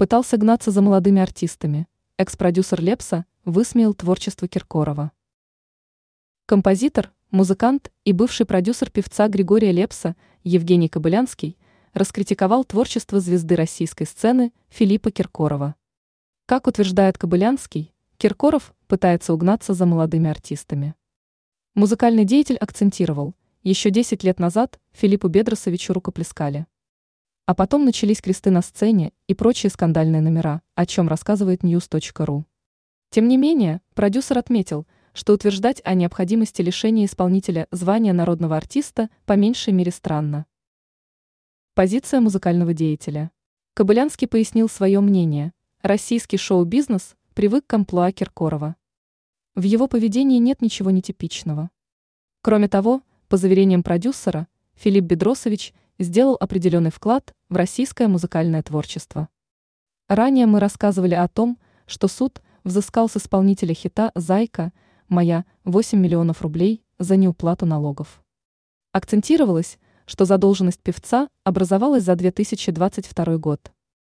пытался гнаться за молодыми артистами. Экс-продюсер Лепса высмеял творчество Киркорова. Композитор, музыкант и бывший продюсер певца Григория Лепса Евгений Кобылянский раскритиковал творчество звезды российской сцены Филиппа Киркорова. Как утверждает Кобылянский, Киркоров пытается угнаться за молодыми артистами. Музыкальный деятель акцентировал, еще 10 лет назад Филиппу Бедросовичу рукоплескали. А потом начались кресты на сцене и прочие скандальные номера, о чем рассказывает news.ru. Тем не менее, продюсер отметил, что утверждать о необходимости лишения исполнителя звания народного артиста по меньшей мере странно. Позиция музыкального деятеля. Кобылянский пояснил свое мнение. Российский шоу-бизнес привык к амплуа Киркорова. В его поведении нет ничего нетипичного. Кроме того, по заверениям продюсера, Филипп Бедросович сделал определенный вклад в российское музыкальное творчество. Ранее мы рассказывали о том, что суд взыскал с исполнителя хита «Зайка» «Моя» 8 миллионов рублей за неуплату налогов. Акцентировалось, что задолженность певца образовалась за 2022 год.